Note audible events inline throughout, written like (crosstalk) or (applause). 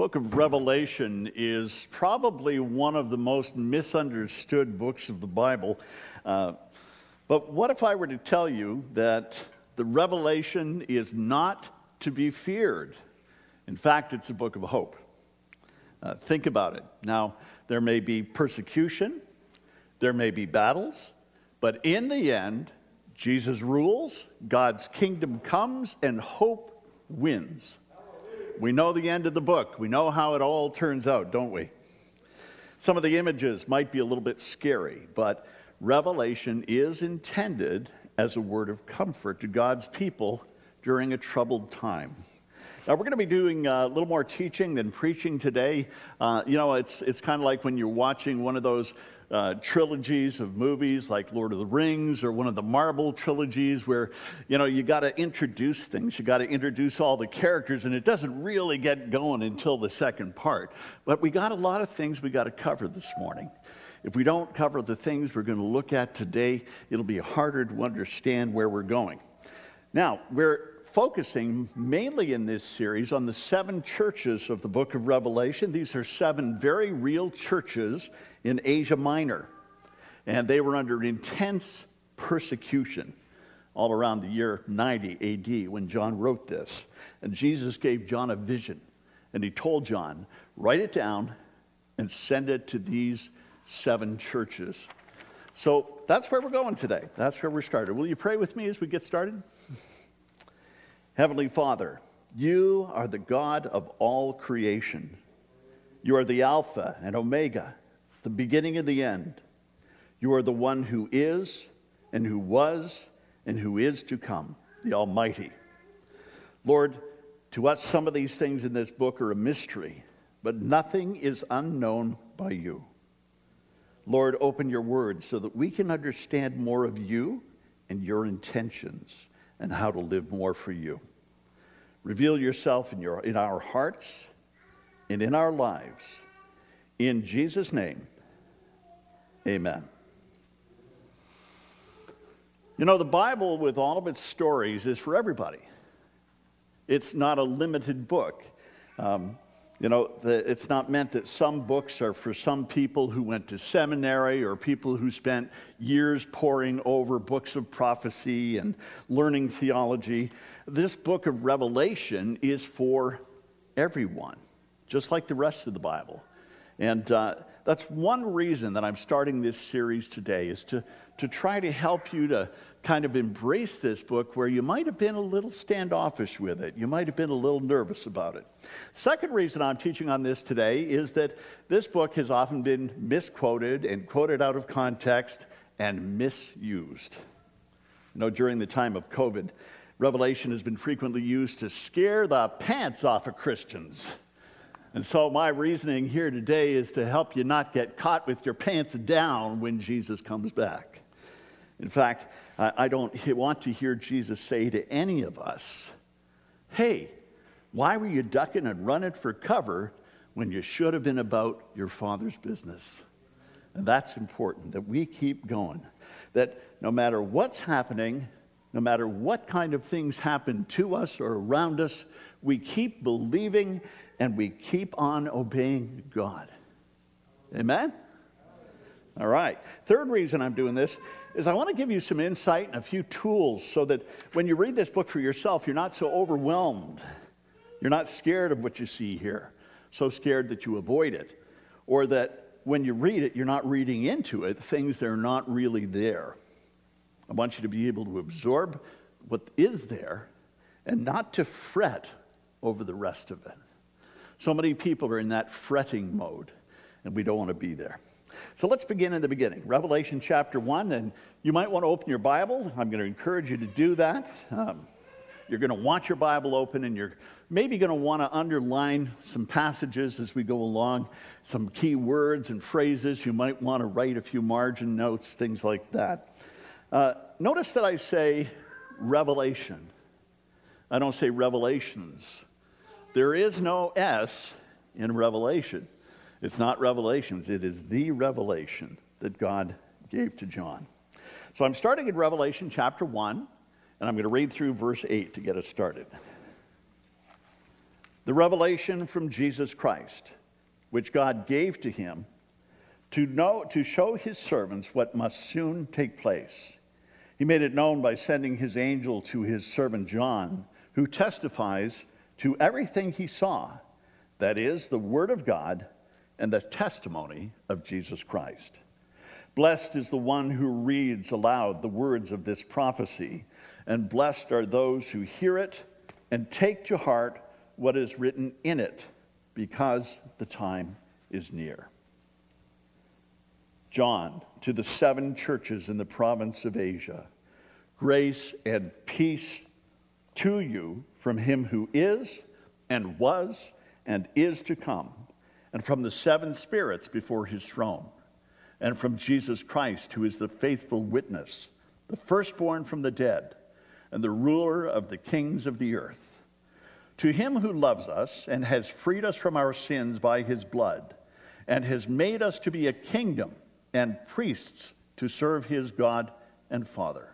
book of Revelation is probably one of the most misunderstood books of the Bible. Uh, but what if I were to tell you that the Revelation is not to be feared? In fact, it's a book of hope. Uh, think about it. Now, there may be persecution, there may be battles, but in the end, Jesus rules, God's kingdom comes, and hope wins. We know the end of the book. We know how it all turns out, don't we? Some of the images might be a little bit scary, but Revelation is intended as a word of comfort to God's people during a troubled time. Now, we're going to be doing a little more teaching than preaching today. Uh, you know, it's, it's kind of like when you're watching one of those uh, trilogies of movies like Lord of the Rings or one of the Marvel trilogies where, you know, you got to introduce things. You got to introduce all the characters, and it doesn't really get going until the second part. But we got a lot of things we got to cover this morning. If we don't cover the things we're going to look at today, it'll be harder to understand where we're going. Now, we're focusing mainly in this series on the seven churches of the book of Revelation. These are seven very real churches in Asia Minor, and they were under intense persecution all around the year 90 AD when John wrote this. And Jesus gave John a vision, and he told John, write it down and send it to these seven churches. So that's where we're going today. That's where we're started. Will you pray with me as we get started? Heavenly Father, you are the God of all creation. You are the Alpha and Omega, the beginning and the end. You are the one who is, and who was, and who is to come, the Almighty. Lord, to us, some of these things in this book are a mystery, but nothing is unknown by you. Lord, open your word so that we can understand more of you and your intentions and how to live more for you. Reveal yourself in, your, in our hearts and in our lives. In Jesus' name, amen. You know, the Bible, with all of its stories, is for everybody. It's not a limited book. Um, you know, the, it's not meant that some books are for some people who went to seminary or people who spent years poring over books of prophecy and learning theology. This book of Revelation is for everyone, just like the rest of the Bible. And uh, that's one reason that I'm starting this series today is to, to try to help you to kind of embrace this book where you might have been a little standoffish with it. You might have been a little nervous about it. Second reason I'm teaching on this today is that this book has often been misquoted and quoted out of context and misused. You know, during the time of COVID, Revelation has been frequently used to scare the pants off of Christians. And so, my reasoning here today is to help you not get caught with your pants down when Jesus comes back. In fact, I don't want to hear Jesus say to any of us, Hey, why were you ducking and running for cover when you should have been about your father's business? And that's important that we keep going. That no matter what's happening, no matter what kind of things happen to us or around us, we keep believing and we keep on obeying God. Amen? All right. Third reason I'm doing this is I want to give you some insight and a few tools so that when you read this book for yourself, you're not so overwhelmed. You're not scared of what you see here, so scared that you avoid it. Or that when you read it, you're not reading into it things that are not really there. I want you to be able to absorb what is there and not to fret over the rest of it. So many people are in that fretting mode, and we don't want to be there. So let's begin in the beginning. Revelation chapter 1, and you might want to open your Bible. I'm going to encourage you to do that. Um, you're going to want your Bible open, and you're maybe going to want to underline some passages as we go along, some key words and phrases. You might want to write a few margin notes, things like that. Uh, notice that I say revelation. I don't say revelations. There is no S in Revelation. It's not revelations, it is the revelation that God gave to John. So I'm starting in Revelation chapter 1, and I'm going to read through verse 8 to get us started. the revelation from Jesus Christ, which God gave to him to, know, to show his servants what must soon take place. He made it known by sending his angel to his servant John, who testifies to everything he saw that is, the Word of God and the testimony of Jesus Christ. Blessed is the one who reads aloud the words of this prophecy, and blessed are those who hear it and take to heart what is written in it, because the time is near. John, to the seven churches in the province of Asia, grace and peace to you from him who is and was and is to come, and from the seven spirits before his throne, and from Jesus Christ, who is the faithful witness, the firstborn from the dead, and the ruler of the kings of the earth. To him who loves us and has freed us from our sins by his blood, and has made us to be a kingdom and priests to serve his God and Father.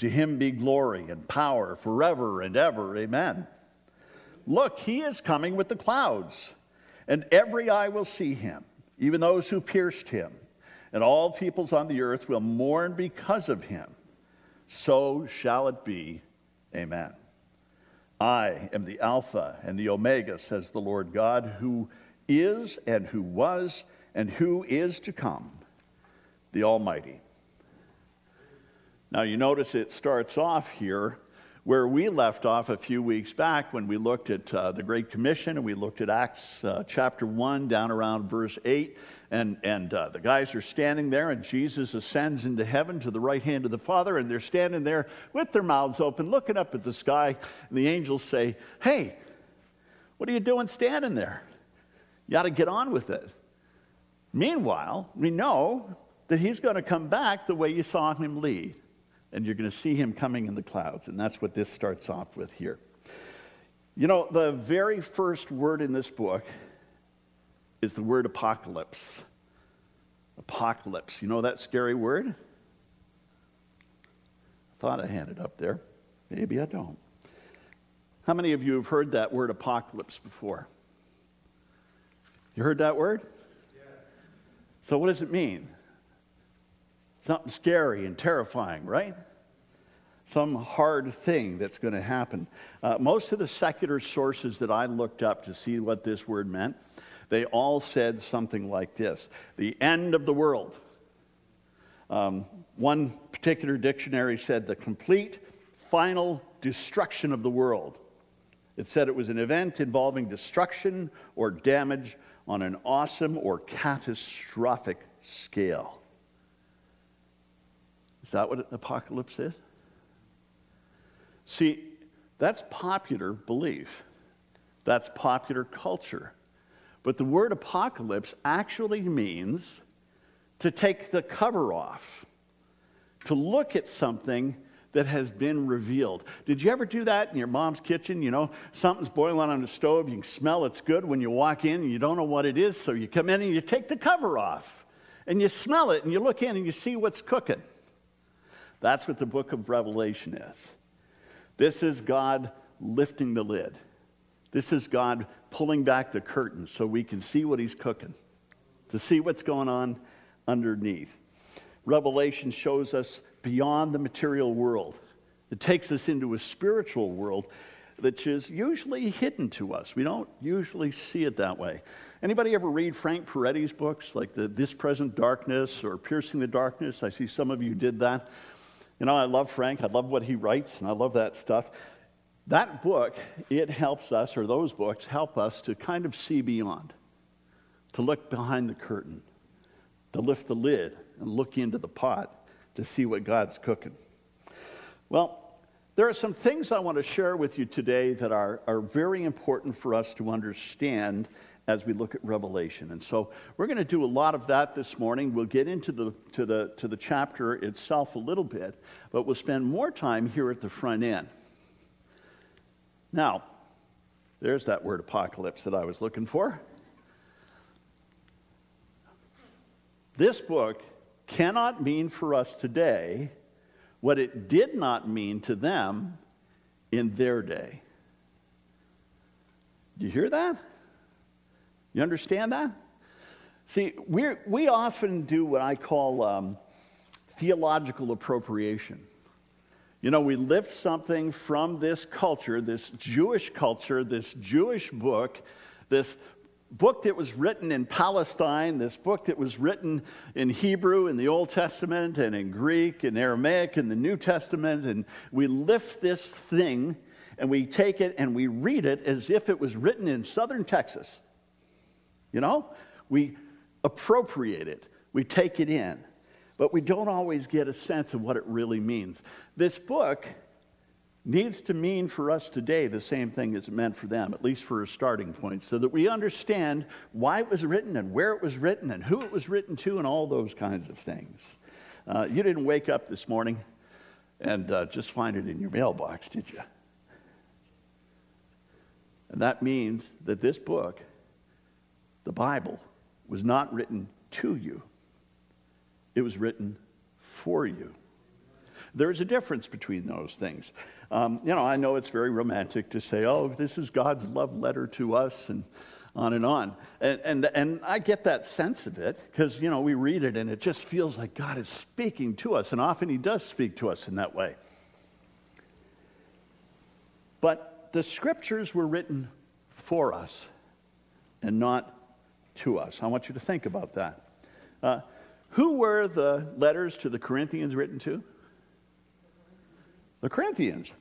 To him be glory and power forever and ever. Amen. Look, he is coming with the clouds, and every eye will see him, even those who pierced him, and all peoples on the earth will mourn because of him. So shall it be. Amen. I am the Alpha and the Omega, says the Lord God, who is and who was and who is to come, the Almighty. Now, you notice it starts off here where we left off a few weeks back when we looked at uh, the Great Commission and we looked at Acts uh, chapter 1 down around verse 8. And, and uh, the guys are standing there, and Jesus ascends into heaven to the right hand of the Father, and they're standing there with their mouths open, looking up at the sky. And the angels say, Hey, what are you doing standing there? You got to get on with it. Meanwhile, we know that he's going to come back the way you saw him lead and you're going to see him coming in the clouds. And that's what this starts off with here. You know, the very first word in this book is the word apocalypse. Apocalypse. You know that scary word? I thought I had it up there. Maybe I don't. How many of you have heard that word apocalypse before? You heard that word? Yeah. So, what does it mean? Something scary and terrifying, right? Some hard thing that's going to happen. Uh, most of the secular sources that I looked up to see what this word meant, they all said something like this the end of the world. Um, one particular dictionary said the complete, final destruction of the world. It said it was an event involving destruction or damage on an awesome or catastrophic scale. Is that what an apocalypse is? See, that's popular belief. That's popular culture. But the word apocalypse actually means to take the cover off, to look at something that has been revealed. Did you ever do that in your mom's kitchen? You know, something's boiling on the stove, you can smell it's good when you walk in and you don't know what it is, so you come in and you take the cover off and you smell it and you look in and you see what's cooking. That's what the book of Revelation is. This is God lifting the lid. This is God pulling back the curtain so we can see what He's cooking, to see what's going on underneath. Revelation shows us beyond the material world. It takes us into a spiritual world that is usually hidden to us. We don't usually see it that way. Anybody ever read Frank Peretti's books like the This Present Darkness or Piercing the Darkness? I see some of you did that. You know, I love Frank. I love what he writes, and I love that stuff. That book, it helps us, or those books help us to kind of see beyond, to look behind the curtain, to lift the lid and look into the pot to see what God's cooking. Well, there are some things I want to share with you today that are, are very important for us to understand as we look at Revelation. And so we're going to do a lot of that this morning. We'll get into the, to, the, to the chapter itself a little bit, but we'll spend more time here at the front end. Now, there's that word apocalypse that I was looking for. This book cannot mean for us today what it did not mean to them in their day. Do you hear that? You understand that? See, we we often do what I call um, theological appropriation. You know, we lift something from this culture, this Jewish culture, this Jewish book, this book that was written in Palestine, this book that was written in Hebrew in the Old Testament and in Greek and Aramaic in the New Testament, and we lift this thing and we take it and we read it as if it was written in southern Texas. You know, we appropriate it, we take it in but we don't always get a sense of what it really means. This book needs to mean for us today the same thing as it meant for them, at least for a starting point, so that we understand why it was written and where it was written and who it was written to and all those kinds of things. Uh, you didn't wake up this morning and uh, just find it in your mailbox, did you? And that means that this book, the Bible, was not written to you. It was written for you. There's a difference between those things. Um, you know, I know it's very romantic to say, oh, this is God's love letter to us, and on and on. And, and, and I get that sense of it because, you know, we read it and it just feels like God is speaking to us, and often He does speak to us in that way. But the scriptures were written for us and not to us. I want you to think about that. Uh, who were the letters to the Corinthians written to? The Corinthians.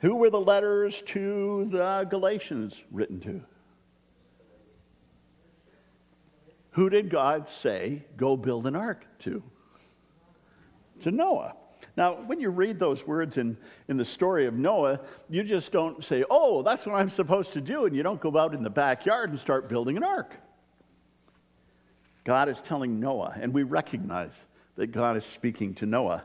Who were the letters to the Galatians written to? Who did God say, go build an ark to? To Noah. Now, when you read those words in, in the story of Noah, you just don't say, oh, that's what I'm supposed to do, and you don't go out in the backyard and start building an ark. God is telling Noah, and we recognize that God is speaking to Noah.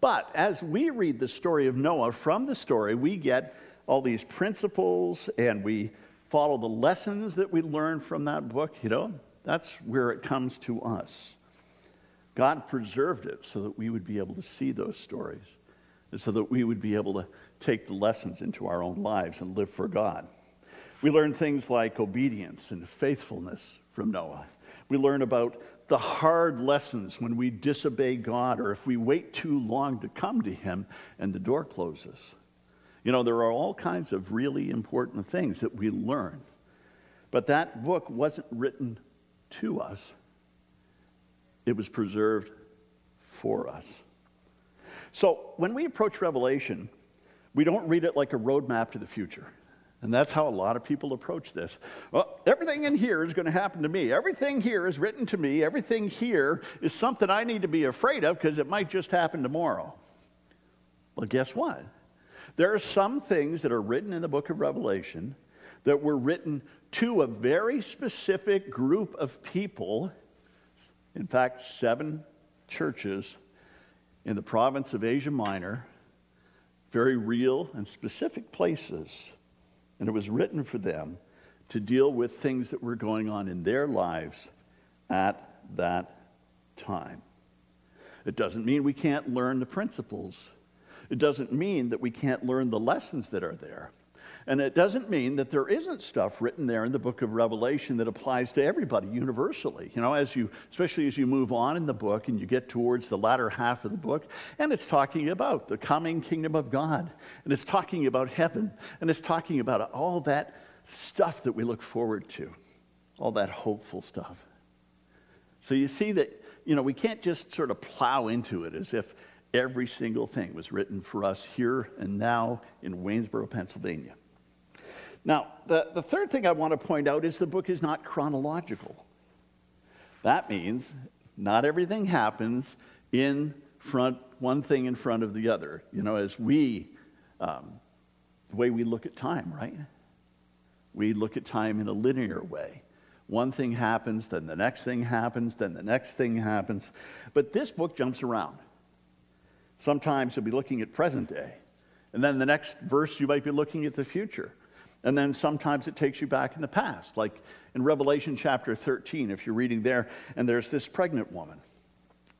But as we read the story of Noah, from the story, we get all these principles and we follow the lessons that we learn from that book. You know, that's where it comes to us. God preserved it so that we would be able to see those stories, and so that we would be able to take the lessons into our own lives and live for God. We learn things like obedience and faithfulness from Noah. We learn about the hard lessons when we disobey God or if we wait too long to come to Him and the door closes. You know, there are all kinds of really important things that we learn. But that book wasn't written to us, it was preserved for us. So when we approach Revelation, we don't read it like a roadmap to the future. And that's how a lot of people approach this. Well, everything in here is going to happen to me. Everything here is written to me. Everything here is something I need to be afraid of because it might just happen tomorrow. Well, guess what? There are some things that are written in the book of Revelation that were written to a very specific group of people. In fact, seven churches in the province of Asia Minor, very real and specific places and it was written for them to deal with things that were going on in their lives at that time. It doesn't mean we can't learn the principles. It doesn't mean that we can't learn the lessons that are there. And it doesn't mean that there isn't stuff written there in the book of Revelation that applies to everybody universally. You know, as you, especially as you move on in the book and you get towards the latter half of the book, and it's talking about the coming kingdom of God, and it's talking about heaven, and it's talking about all that stuff that we look forward to, all that hopeful stuff. So you see that, you know, we can't just sort of plow into it as if every single thing was written for us here and now in Waynesboro, Pennsylvania. Now, the, the third thing I want to point out is the book is not chronological. That means not everything happens in front, one thing in front of the other. You know, as we, um, the way we look at time, right? We look at time in a linear way. One thing happens, then the next thing happens, then the next thing happens. But this book jumps around. Sometimes you'll be looking at present day, and then the next verse you might be looking at the future. And then sometimes it takes you back in the past, like in Revelation chapter 13, if you're reading there, and there's this pregnant woman,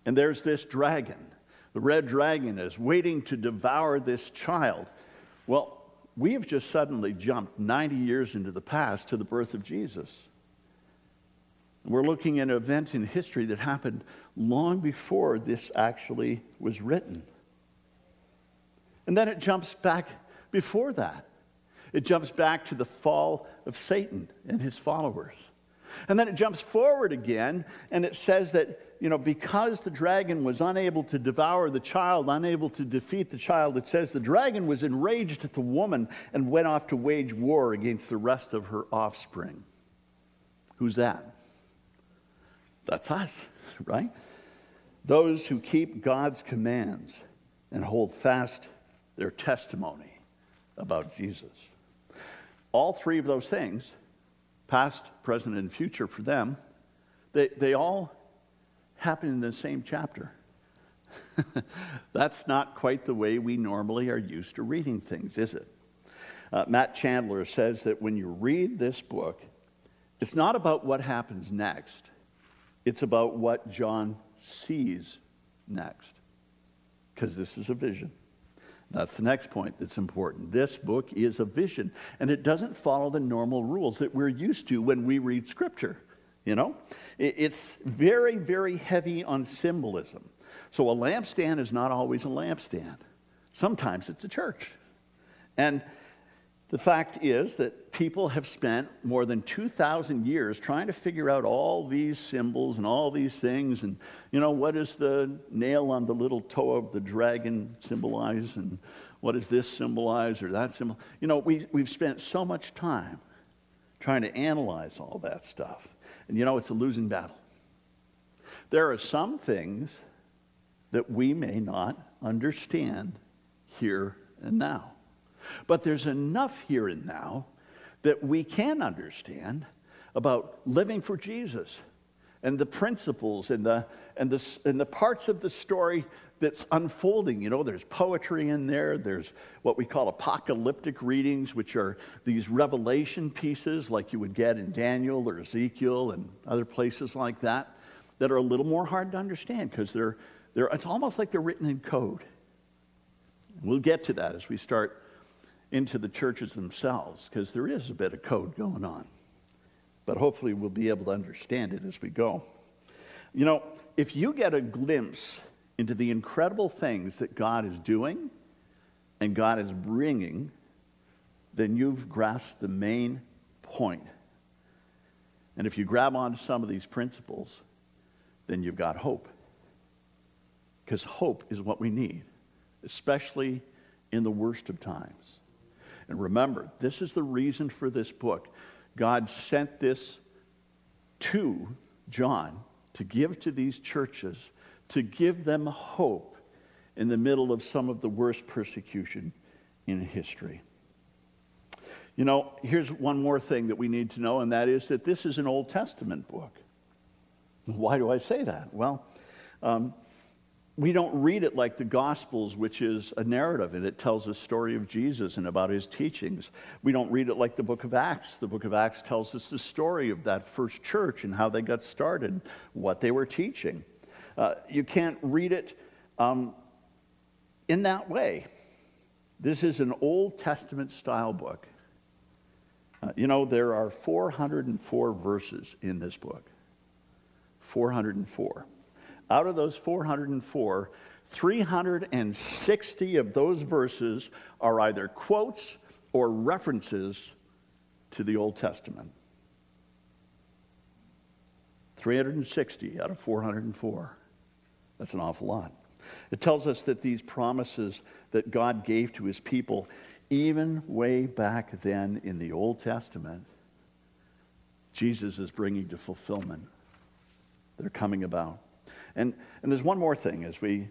and there's this dragon. The red dragon is waiting to devour this child. Well, we have just suddenly jumped 90 years into the past to the birth of Jesus. We're looking at an event in history that happened long before this actually was written. And then it jumps back before that. It jumps back to the fall of Satan and his followers. And then it jumps forward again, and it says that, you know, because the dragon was unable to devour the child, unable to defeat the child, it says the dragon was enraged at the woman and went off to wage war against the rest of her offspring. Who's that? That's us, right? Those who keep God's commands and hold fast their testimony about Jesus. All three of those things, past, present, and future for them, they, they all happen in the same chapter. (laughs) That's not quite the way we normally are used to reading things, is it? Uh, Matt Chandler says that when you read this book, it's not about what happens next, it's about what John sees next. Because this is a vision. That's the next point that's important. This book is a vision, and it doesn't follow the normal rules that we're used to when we read Scripture. You know, it's very, very heavy on symbolism. So a lampstand is not always a lampstand. Sometimes it's a church. And the fact is that people have spent more than 2,000 years trying to figure out all these symbols and all these things. And, you know, what does the nail on the little toe of the dragon symbolize? And what does this symbolize or that symbol? You know, we, we've spent so much time trying to analyze all that stuff. And, you know, it's a losing battle. There are some things that we may not understand here and now. But there's enough here and now that we can understand about living for Jesus and the principles and the, and, the, and the parts of the story that's unfolding. You know, there's poetry in there, there's what we call apocalyptic readings, which are these revelation pieces like you would get in Daniel or Ezekiel and other places like that, that are a little more hard to understand because they're, they're, it's almost like they're written in code. We'll get to that as we start into the churches themselves because there is a bit of code going on. But hopefully, we'll be able to understand it as we go. You know, if you get a glimpse into the incredible things that God is doing and God is bringing, then you've grasped the main point. And if you grab onto some of these principles, then you've got hope. Because hope is what we need, especially in the worst of times. And remember, this is the reason for this book. God sent this to John to give to these churches, to give them hope in the middle of some of the worst persecution in history. You know, here's one more thing that we need to know, and that is that this is an Old Testament book. Why do I say that? Well, um, we don't read it like the Gospels, which is a narrative and it tells a story of Jesus and about his teachings. We don't read it like the book of Acts. The book of Acts tells us the story of that first church and how they got started, what they were teaching. Uh, you can't read it um, in that way. This is an Old Testament style book. Uh, you know, there are 404 verses in this book. 404. Out of those 404, 360 of those verses are either quotes or references to the Old Testament. 360 out of 404. That's an awful lot. It tells us that these promises that God gave to his people, even way back then in the Old Testament, Jesus is bringing to fulfillment. They're coming about. And, and there's one more thing as we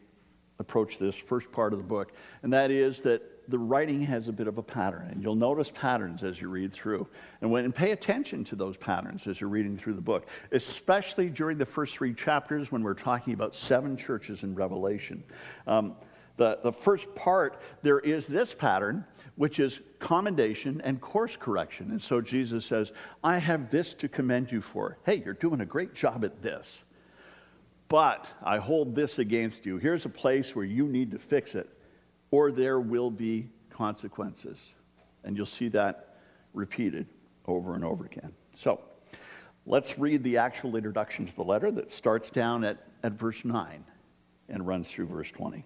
approach this first part of the book, and that is that the writing has a bit of a pattern, and you'll notice patterns as you read through. And when and pay attention to those patterns as you're reading through the book, especially during the first three chapters when we're talking about seven churches in Revelation. Um, the, the first part, there is this pattern, which is commendation and course correction. And so Jesus says, I have this to commend you for. Hey, you're doing a great job at this. But I hold this against you. Here's a place where you need to fix it, or there will be consequences. And you'll see that repeated over and over again. So let's read the actual introduction to the letter that starts down at, at verse 9 and runs through verse 20.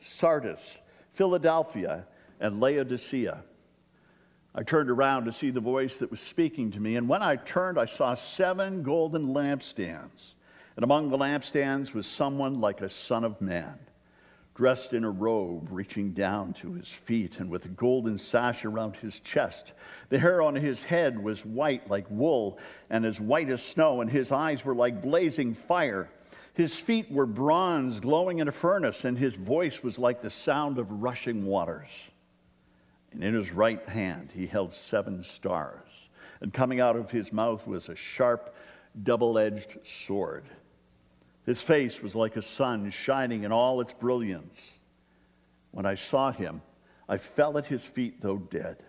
Sardis, Philadelphia, and Laodicea. I turned around to see the voice that was speaking to me, and when I turned, I saw seven golden lampstands. And among the lampstands was someone like a son of man, dressed in a robe reaching down to his feet, and with a golden sash around his chest. The hair on his head was white like wool, and as white as snow, and his eyes were like blazing fire. His feet were bronze glowing in a furnace, and his voice was like the sound of rushing waters. And in his right hand he held seven stars, and coming out of his mouth was a sharp, double edged sword. His face was like a sun shining in all its brilliance. When I saw him, I fell at his feet, though dead.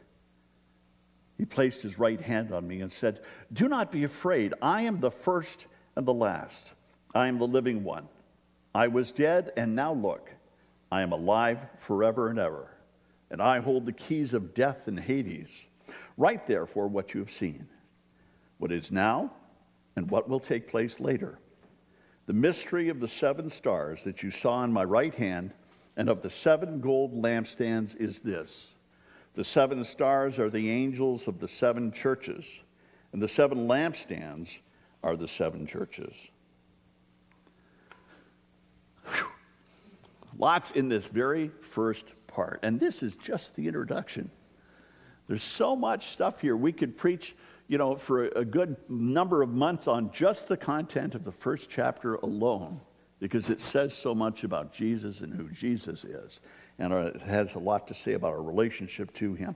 He placed his right hand on me and said, Do not be afraid. I am the first and the last. I am the living one. I was dead, and now look, I am alive forever and ever, and I hold the keys of death and Hades. Write therefore what you have seen, what is now, and what will take place later. The mystery of the seven stars that you saw in my right hand and of the seven gold lampstands is this the seven stars are the angels of the seven churches, and the seven lampstands are the seven churches. Lots in this very first part. And this is just the introduction. There's so much stuff here. We could preach, you know, for a good number of months on just the content of the first chapter alone because it says so much about Jesus and who Jesus is. And it has a lot to say about our relationship to him.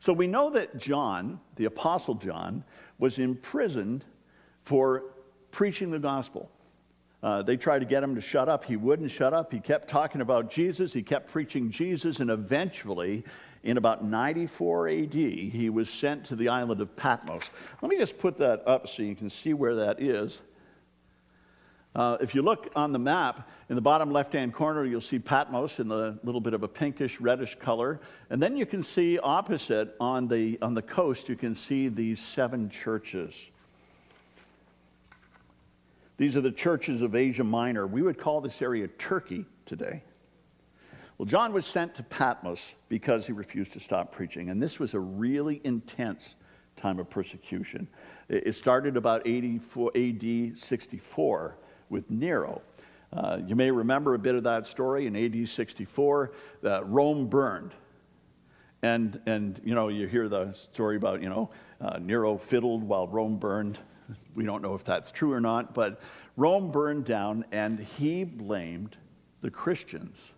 So we know that John, the Apostle John, was imprisoned for preaching the gospel. Uh, they tried to get him to shut up. He wouldn't shut up. He kept talking about Jesus. He kept preaching Jesus. And eventually, in about 94 AD, he was sent to the island of Patmos. Let me just put that up so you can see where that is. Uh, if you look on the map, in the bottom left hand corner, you'll see Patmos in a little bit of a pinkish reddish color. And then you can see opposite on the, on the coast, you can see these seven churches. These are the churches of Asia Minor. We would call this area Turkey today. Well, John was sent to Patmos because he refused to stop preaching, and this was a really intense time of persecution. It started about 84, AD 64 with Nero. Uh, you may remember a bit of that story in AD 64. Uh, Rome burned. And, and, you know, you hear the story about, you know, uh, Nero fiddled while Rome burned. We don't know if that's true or not, but Rome burned down and he blamed the Christians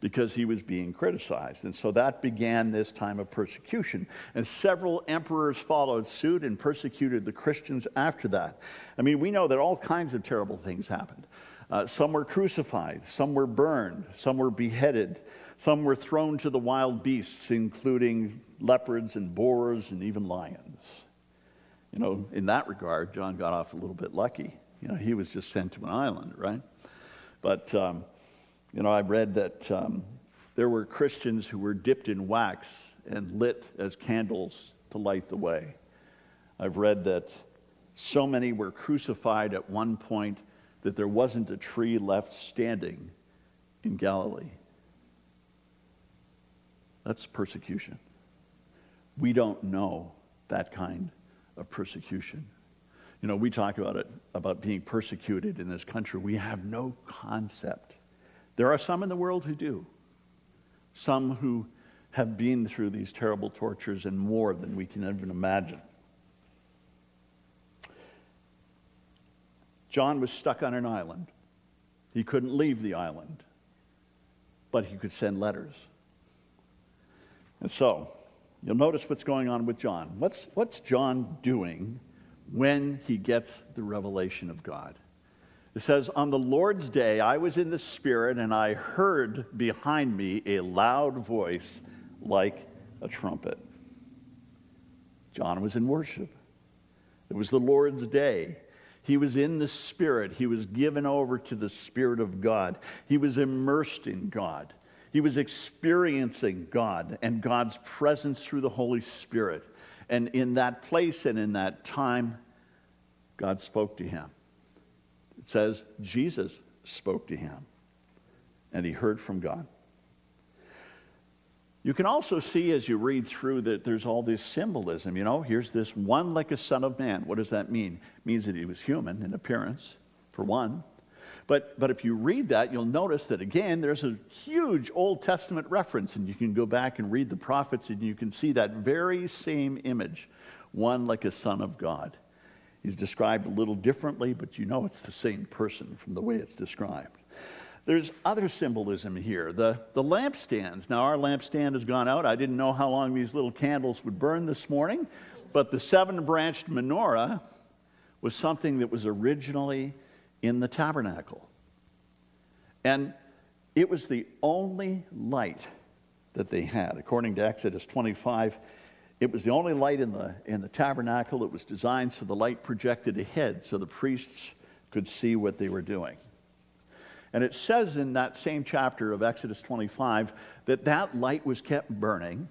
because he was being criticized. And so that began this time of persecution. And several emperors followed suit and persecuted the Christians after that. I mean, we know that all kinds of terrible things happened. Uh, some were crucified, some were burned, some were beheaded, some were thrown to the wild beasts, including leopards and boars and even lions. You know, in that regard, John got off a little bit lucky. You know, he was just sent to an island, right? But, um, you know, I read that um, there were Christians who were dipped in wax and lit as candles to light the way. I've read that so many were crucified at one point that there wasn't a tree left standing in Galilee. That's persecution. We don't know that kind of persecution. You know, we talk about it, about being persecuted in this country. We have no concept. There are some in the world who do, some who have been through these terrible tortures and more than we can even imagine. John was stuck on an island. He couldn't leave the island, but he could send letters. And so, you'll notice what's going on with John. What's, what's John doing when he gets the revelation of God? It says, On the Lord's day, I was in the Spirit, and I heard behind me a loud voice like a trumpet. John was in worship. It was the Lord's day. He was in the Spirit. He was given over to the Spirit of God. He was immersed in God. He was experiencing God and God's presence through the Holy Spirit. And in that place and in that time, God spoke to him. It says Jesus spoke to him, and he heard from God. You can also see as you read through that there's all this symbolism. You know, here's this one like a son of man. What does that mean? It means that he was human in appearance, for one. But, but if you read that, you'll notice that again, there's a huge Old Testament reference, and you can go back and read the prophets, and you can see that very same image one like a son of God. He's described a little differently, but you know it's the same person from the way it's described. There's other symbolism here. The, the lampstands. Now, our lampstand has gone out. I didn't know how long these little candles would burn this morning, but the seven branched menorah was something that was originally in the tabernacle. And it was the only light that they had. According to Exodus 25, it was the only light in the, in the tabernacle. It was designed so the light projected ahead so the priests could see what they were doing. And it says in that same chapter of Exodus 25 that that light was kept burning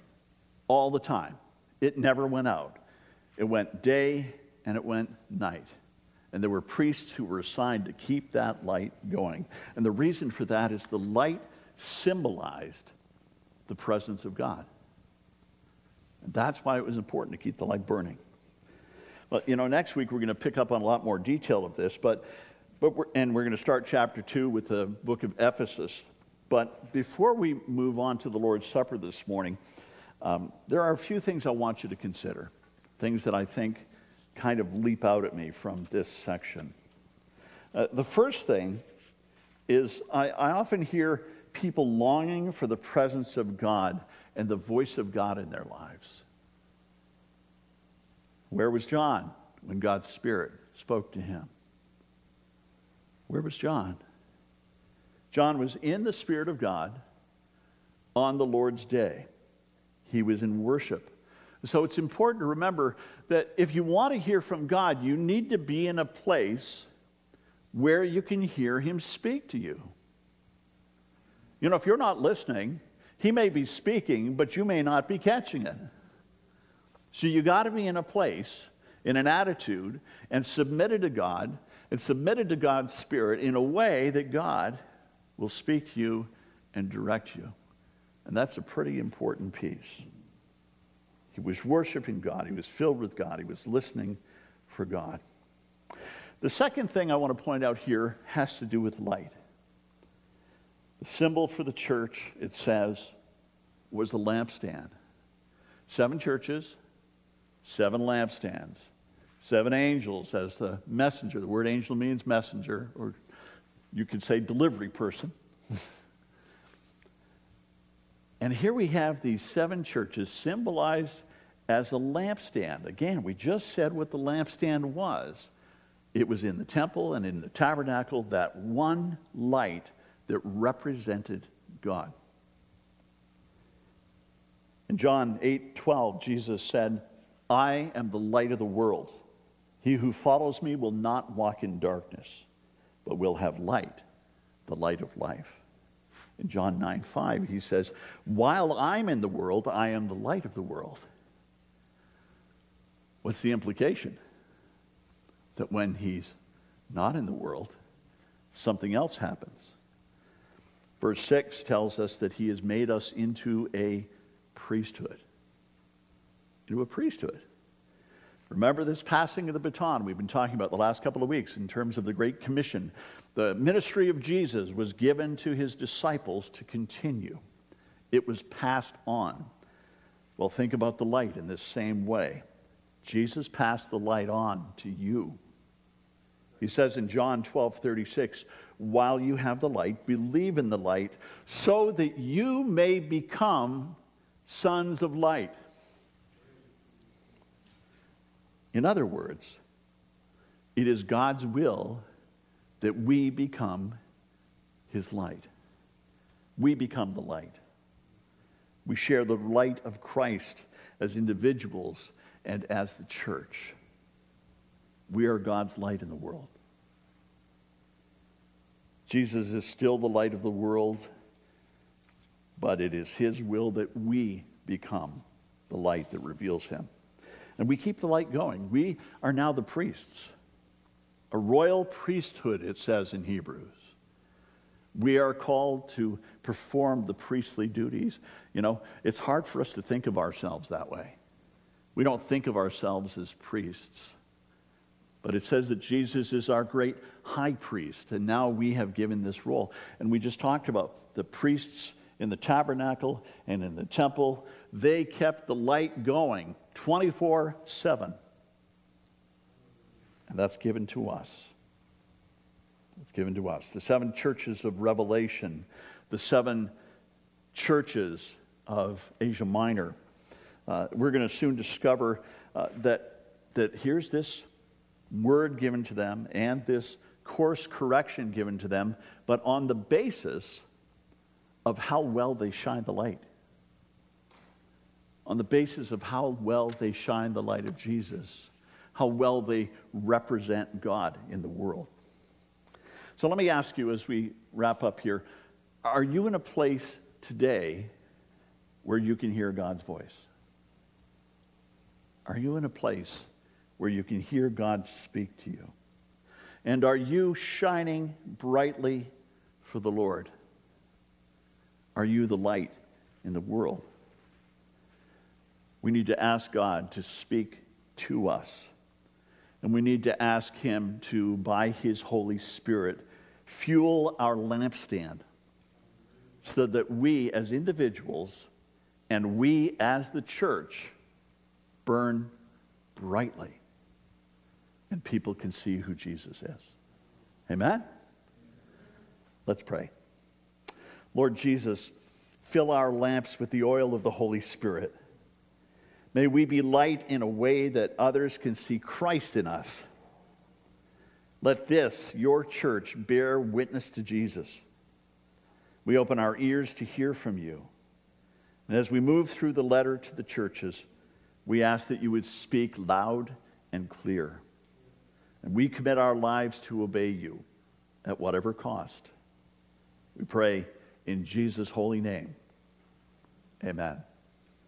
all the time. It never went out. It went day and it went night. And there were priests who were assigned to keep that light going. And the reason for that is the light symbolized the presence of God. And that's why it was important to keep the light burning. Well, you know, next week we're going to pick up on a lot more detail of this, but, but we're, and we're going to start chapter two with the book of Ephesus. But before we move on to the Lord's Supper this morning, um, there are a few things I want you to consider, things that I think kind of leap out at me from this section. Uh, the first thing is I, I often hear people longing for the presence of God and the voice of God in their lives. Where was John when God's Spirit spoke to him? Where was John? John was in the Spirit of God on the Lord's day. He was in worship. So it's important to remember that if you want to hear from God, you need to be in a place where you can hear Him speak to you. You know, if you're not listening, He may be speaking, but you may not be catching it. So you got to be in a place, in an attitude, and submitted to God, and submitted to God's Spirit in a way that God will speak to you and direct you. And that's a pretty important piece. He was worshiping God. He was filled with God. He was listening for God. The second thing I want to point out here has to do with light. The symbol for the church, it says, was the lampstand. Seven churches, seven lampstands, seven angels as the messenger. The word angel means messenger, or you could say delivery person. (laughs) And here we have these seven churches symbolized as a lampstand. Again, we just said what the lampstand was. It was in the temple and in the tabernacle, that one light that represented God. In John 8 12, Jesus said, I am the light of the world. He who follows me will not walk in darkness, but will have light, the light of life. In John 9 5, he says, While I'm in the world, I am the light of the world. What's the implication? That when he's not in the world, something else happens. Verse 6 tells us that he has made us into a priesthood. Into a priesthood. Remember this passing of the baton we've been talking about the last couple of weeks in terms of the Great Commission. The ministry of Jesus was given to his disciples to continue, it was passed on. Well, think about the light in this same way. Jesus passed the light on to you. He says in John 12 36, while you have the light, believe in the light, so that you may become sons of light. In other words, it is God's will that we become his light. We become the light. We share the light of Christ as individuals and as the church. We are God's light in the world. Jesus is still the light of the world, but it is his will that we become the light that reveals him. And we keep the light going. We are now the priests, a royal priesthood, it says in Hebrews. We are called to perform the priestly duties. You know, it's hard for us to think of ourselves that way. We don't think of ourselves as priests. But it says that Jesus is our great high priest, and now we have given this role. And we just talked about the priests in the tabernacle and in the temple. They kept the light going 24 7. And that's given to us. It's given to us. The seven churches of Revelation, the seven churches of Asia Minor. Uh, we're going to soon discover uh, that, that here's this word given to them and this course correction given to them, but on the basis of how well they shine the light. On the basis of how well they shine the light of Jesus, how well they represent God in the world. So let me ask you as we wrap up here are you in a place today where you can hear God's voice? Are you in a place where you can hear God speak to you? And are you shining brightly for the Lord? Are you the light in the world? We need to ask God to speak to us. And we need to ask Him to, by His Holy Spirit, fuel our lampstand so that we as individuals and we as the church burn brightly and people can see who Jesus is. Amen? Let's pray. Lord Jesus, fill our lamps with the oil of the Holy Spirit. May we be light in a way that others can see Christ in us. Let this, your church, bear witness to Jesus. We open our ears to hear from you. And as we move through the letter to the churches, we ask that you would speak loud and clear. And we commit our lives to obey you at whatever cost. We pray in Jesus' holy name. Amen.